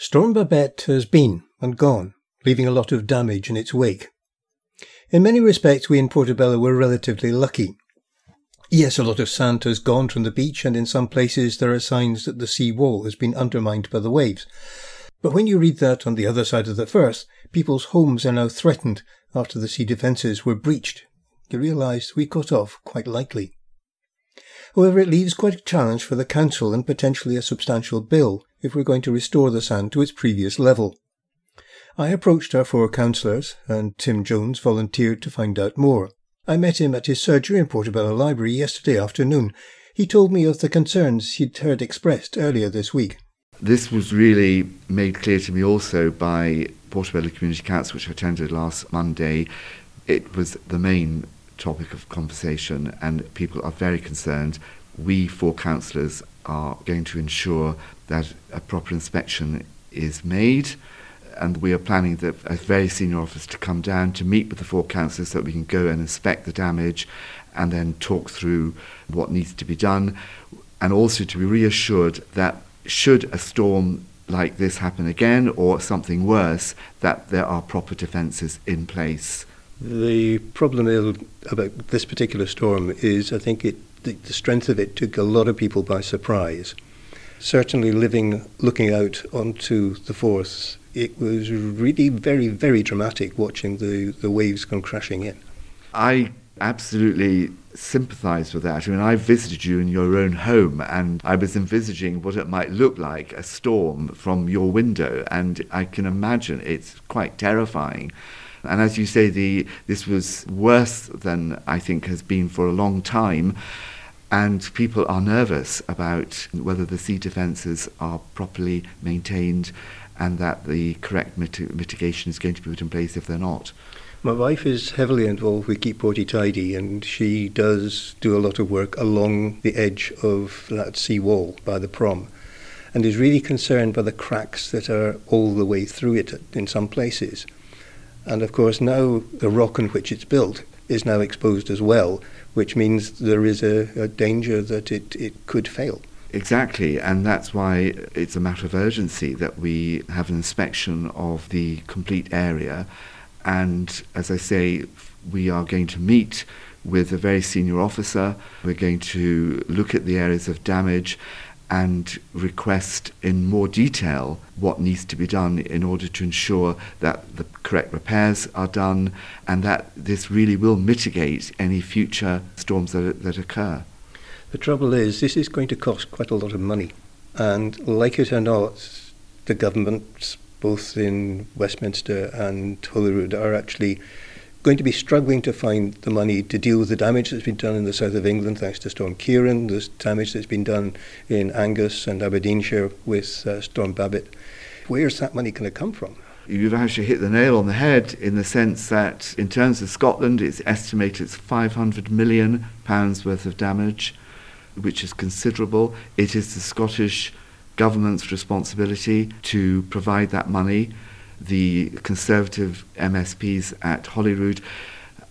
Storm Babet has been and gone, leaving a lot of damage in its wake. In many respects, we in Portobello were relatively lucky. Yes, a lot of sand has gone from the beach, and in some places there are signs that the sea wall has been undermined by the waves. But when you read that on the other side of the Firth, people's homes are now threatened after the sea defences were breached, you realise we got off quite lightly. However, it leaves quite a challenge for the council and potentially a substantial bill if we're going to restore the sand to its previous level. I approached our four councillors, and Tim Jones volunteered to find out more. I met him at his surgery in Portobello Library yesterday afternoon. He told me of the concerns he'd heard expressed earlier this week. This was really made clear to me also by Portobello Community Council, which I attended last Monday. It was the main topic of conversation, and people are very concerned. We, four councillors, are going to ensure that a proper inspection is made. And we are planning that a very senior officer to come down to meet with the four councillors so that we can go and inspect the damage and then talk through what needs to be done. And also to be reassured that should a storm like this happen again or something worse, that there are proper defences in place. The problem about this particular storm is I think it, the, the strength of it took a lot of people by surprise. Certainly, living, looking out onto the Forth, it was really very, very dramatic watching the, the waves come crashing in. I absolutely sympathise with that. I mean, I visited you in your own home and I was envisaging what it might look like a storm from your window, and I can imagine it's quite terrifying. And as you say, the, this was worse than I think has been for a long time. And people are nervous about whether the sea defences are properly maintained and that the correct mit- mitigation is going to be put in place if they're not. My wife is heavily involved with Keep Porty Tidy, and she does do a lot of work along the edge of that sea wall by the prom, and is really concerned by the cracks that are all the way through it in some places. And of course, now the rock on which it's built is now exposed as well, which means there is a, a danger that it, it could fail. Exactly, and that's why it's a matter of urgency that we have an inspection of the complete area and as I say, we are going to meet with a very senior officer. We're going to look at the areas of damage and request in more detail what needs to be done in order to ensure that the correct repairs are done and that this really will mitigate any future storms that, that occur. The trouble is, this is going to cost quite a lot of money. And like it or not, the governments, both in Westminster and Holyrood, are actually going to be struggling to find the money to deal with the damage that's been done in the south of England thanks to Storm Ciarán, the damage that's been done in Angus and Aberdeenshire with uh, Storm Babet. Where's that money going to come from? You've actually hit the nail on the head in the sense that, in terms of Scotland, it's estimated it's 500 million pounds worth of damage, which is considerable. It is the Scottish government's responsibility to provide that money. The Conservative MSPs at Holyrood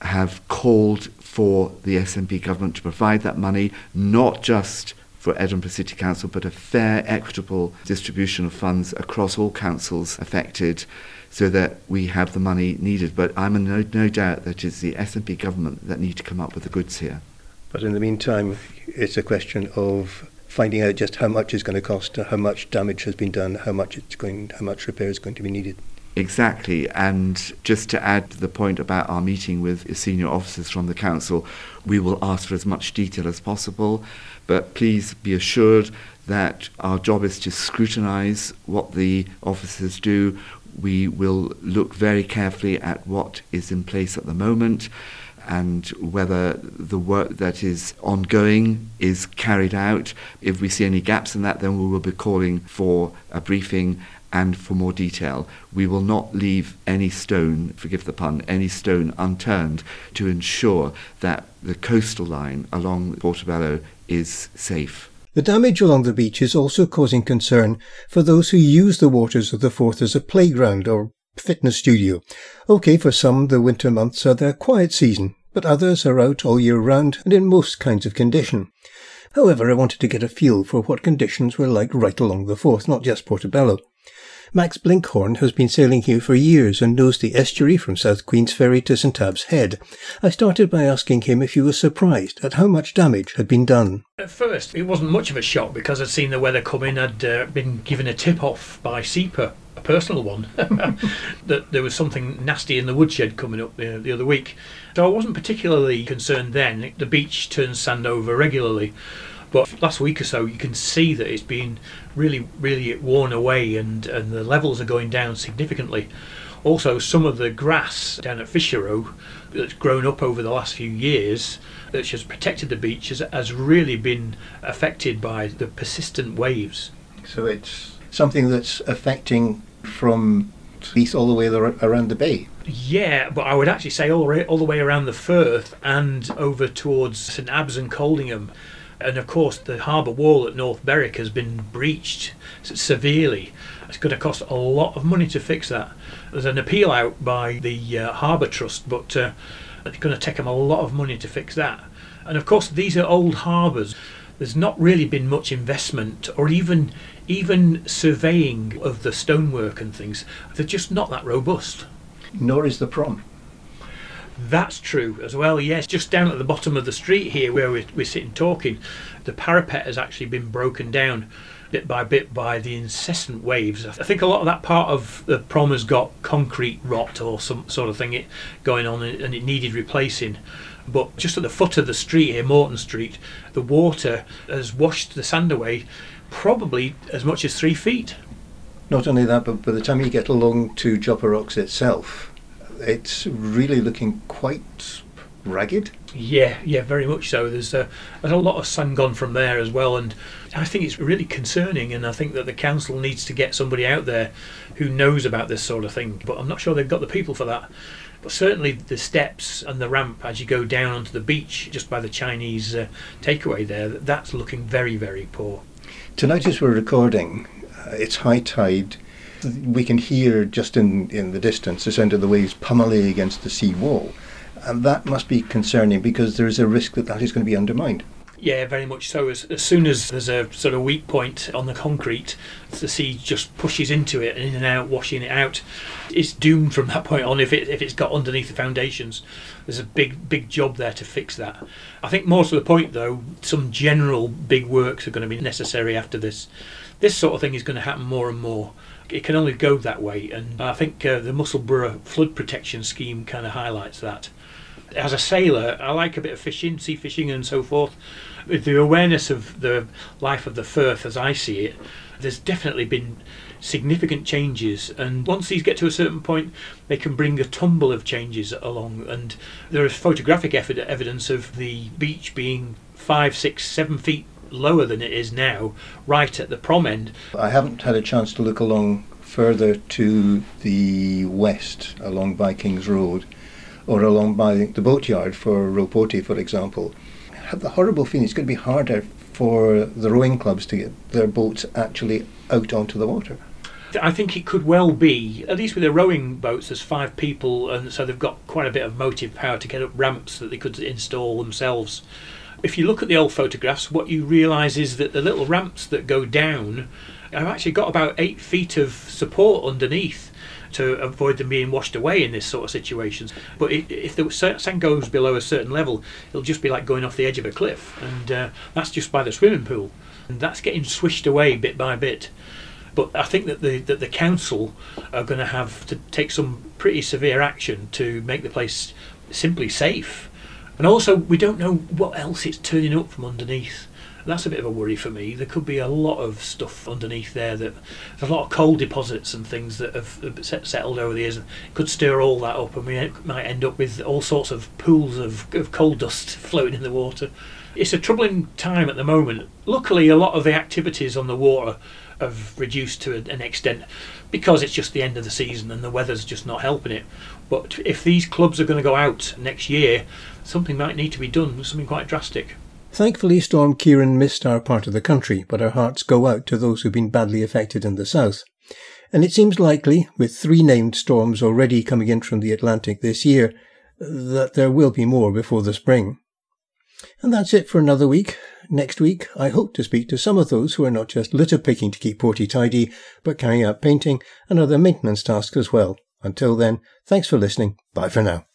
have called for the SNP government to provide that money, not just for Edinburgh City Council, but a fair, equitable distribution of funds across all councils affected so that we have the money needed. But I'm in no, no doubt that it's the SNP government that need to come up with the goods here. But in the meantime, it's a question of finding out just how much is going to cost, how much damage has been done, how much it's going, how much repair is going to be needed. Exactly, and just to add the point about our meeting with senior officers from the council, we will ask for as much detail as possible, but please be assured that our job is to scrutinise what the officers do. We will look very carefully at what is in place at the moment and whether the work that is ongoing is carried out. If we see any gaps in that, then we will be calling for a briefing and for more detail. We will not leave any stone, forgive the pun, any stone unturned to ensure that the coastal line along Portobello is safe. The damage along the beach is also causing concern for those who use the waters of the Forth as a playground or fitness studio. Okay, for some, the winter months are their quiet season, but others are out all year round and in most kinds of condition. However, I wanted to get a feel for what conditions were like right along the Forth, not just Portobello. Max Blinkhorn has been sailing here for years and knows the estuary from South Queensferry to St Abbs Head. I started by asking him if he was surprised at how much damage had been done. At first, it wasn't much of a shock because I'd seen the weather coming. I'd uh, been given a tip off by SEPA, a personal one, that there was something nasty in the woodshed coming up the, the other week. So I wasn't particularly concerned then. The beach turns sand over regularly. But last week or so, you can see that it's been really, really worn away and, and the levels are going down significantly. Also, some of the grass down at Fisherrow that's grown up over the last few years, that has protected the beach, has, has really been affected by the persistent waves. So it's something that's affecting from east all the way around the bay. Yeah, but I would actually say all, all the way around the Firth and over towards St Abbs and Coldingham. And of course, the harbour wall at North Berwick has been breached severely. It's going to cost a lot of money to fix that. There's an appeal out by the uh, Harbour Trust, but uh, it's going to take them a lot of money to fix that. And of course, these are old harbours. There's not really been much investment or even even surveying of the stonework and things. They're just not that robust. Nor is the prom. That's true as well, yes. Just down at the bottom of the street here where we're, we're sitting talking, the parapet has actually been broken down bit by bit by the incessant waves. I think a lot of that part of the prom has got concrete rot or some sort of thing going on and it needed replacing. But just at the foot of the street here, Morton Street, the water has washed the sand away probably as much as three feet. Not only that, but by the time you get along to Joppa Rocks itself, it's really looking quite ragged. Yeah, yeah, very much so. There's a, there's a lot of sun gone from there as well, and I think it's really concerning. And I think that the council needs to get somebody out there who knows about this sort of thing. But I'm not sure they've got the people for that. But certainly the steps and the ramp as you go down onto the beach, just by the Chinese uh, takeaway there, that's looking very, very poor. Tonight, as we're recording, uh, it's high tide we can hear just in, in the distance the sound of the waves pummeling against the sea wall. And that must be concerning because there is a risk that that is going to be undermined. Yeah, very much so. As, as soon as there's a sort of weak point on the concrete, the sea just pushes into it and in and out, washing it out. It's doomed from that point on if it if it's got underneath the foundations. There's a big big job there to fix that. I think more to the point though, some general big works are going to be necessary after this. This sort of thing is going to happen more and more it can only go that way. And I think uh, the Musselburgh flood protection scheme kind of highlights that. As a sailor, I like a bit of fishing, sea fishing, and so forth. With the awareness of the life of the Firth as I see it, there's definitely been significant changes and once these get to a certain point they can bring a tumble of changes along and there is photographic evidence of the beach being five six seven feet lower than it is now, right at the prom end. I haven't had a chance to look along further to the west along Vikings Road or along by the boatyard for Row Porty, for example. I have the horrible feeling it's going to be harder for the rowing clubs to get their boats actually out onto the water. I think it could well be, at least with the rowing boats, there's five people, and so they've got quite a bit of motive power to get up ramps that they could install themselves if you look at the old photographs, what you realise is that the little ramps that go down have actually got about eight feet of support underneath to avoid them being washed away in this sort of situations. But if the sand goes below a certain level, it'll just be like going off the edge of a cliff, and uh, that's just by the swimming pool, and that's getting swished away bit by bit. But I think that the that the council are going to have to take some pretty severe action to make the place simply safe and also, we don't know what else it's turning up from underneath. That's a bit of a worry for me. There could be a lot of stuff underneath there that there's a lot of coal deposits and things that have settled over the years. and Could stir all that up, and we might end up with all sorts of pools of, of coal dust floating in the water. It's a troubling time at the moment. Luckily, a lot of the activities on the water have reduced to an extent because it's just the end of the season and the weather's just not helping it. But if these clubs are going to go out next year, something might need to be done, something quite drastic. Thankfully, Storm Ciarán missed our part of the country, but our hearts go out to those who've been badly affected in the south. And it seems likely, with three named storms already coming in from the Atlantic this year, that there will be more before the spring. And that's it for another week. next week, I hope to speak to some of those who are not just litter picking to keep Porty tidy, but carrying out painting and other maintenance tasks as well. Until then, thanks for listening. Bye for now.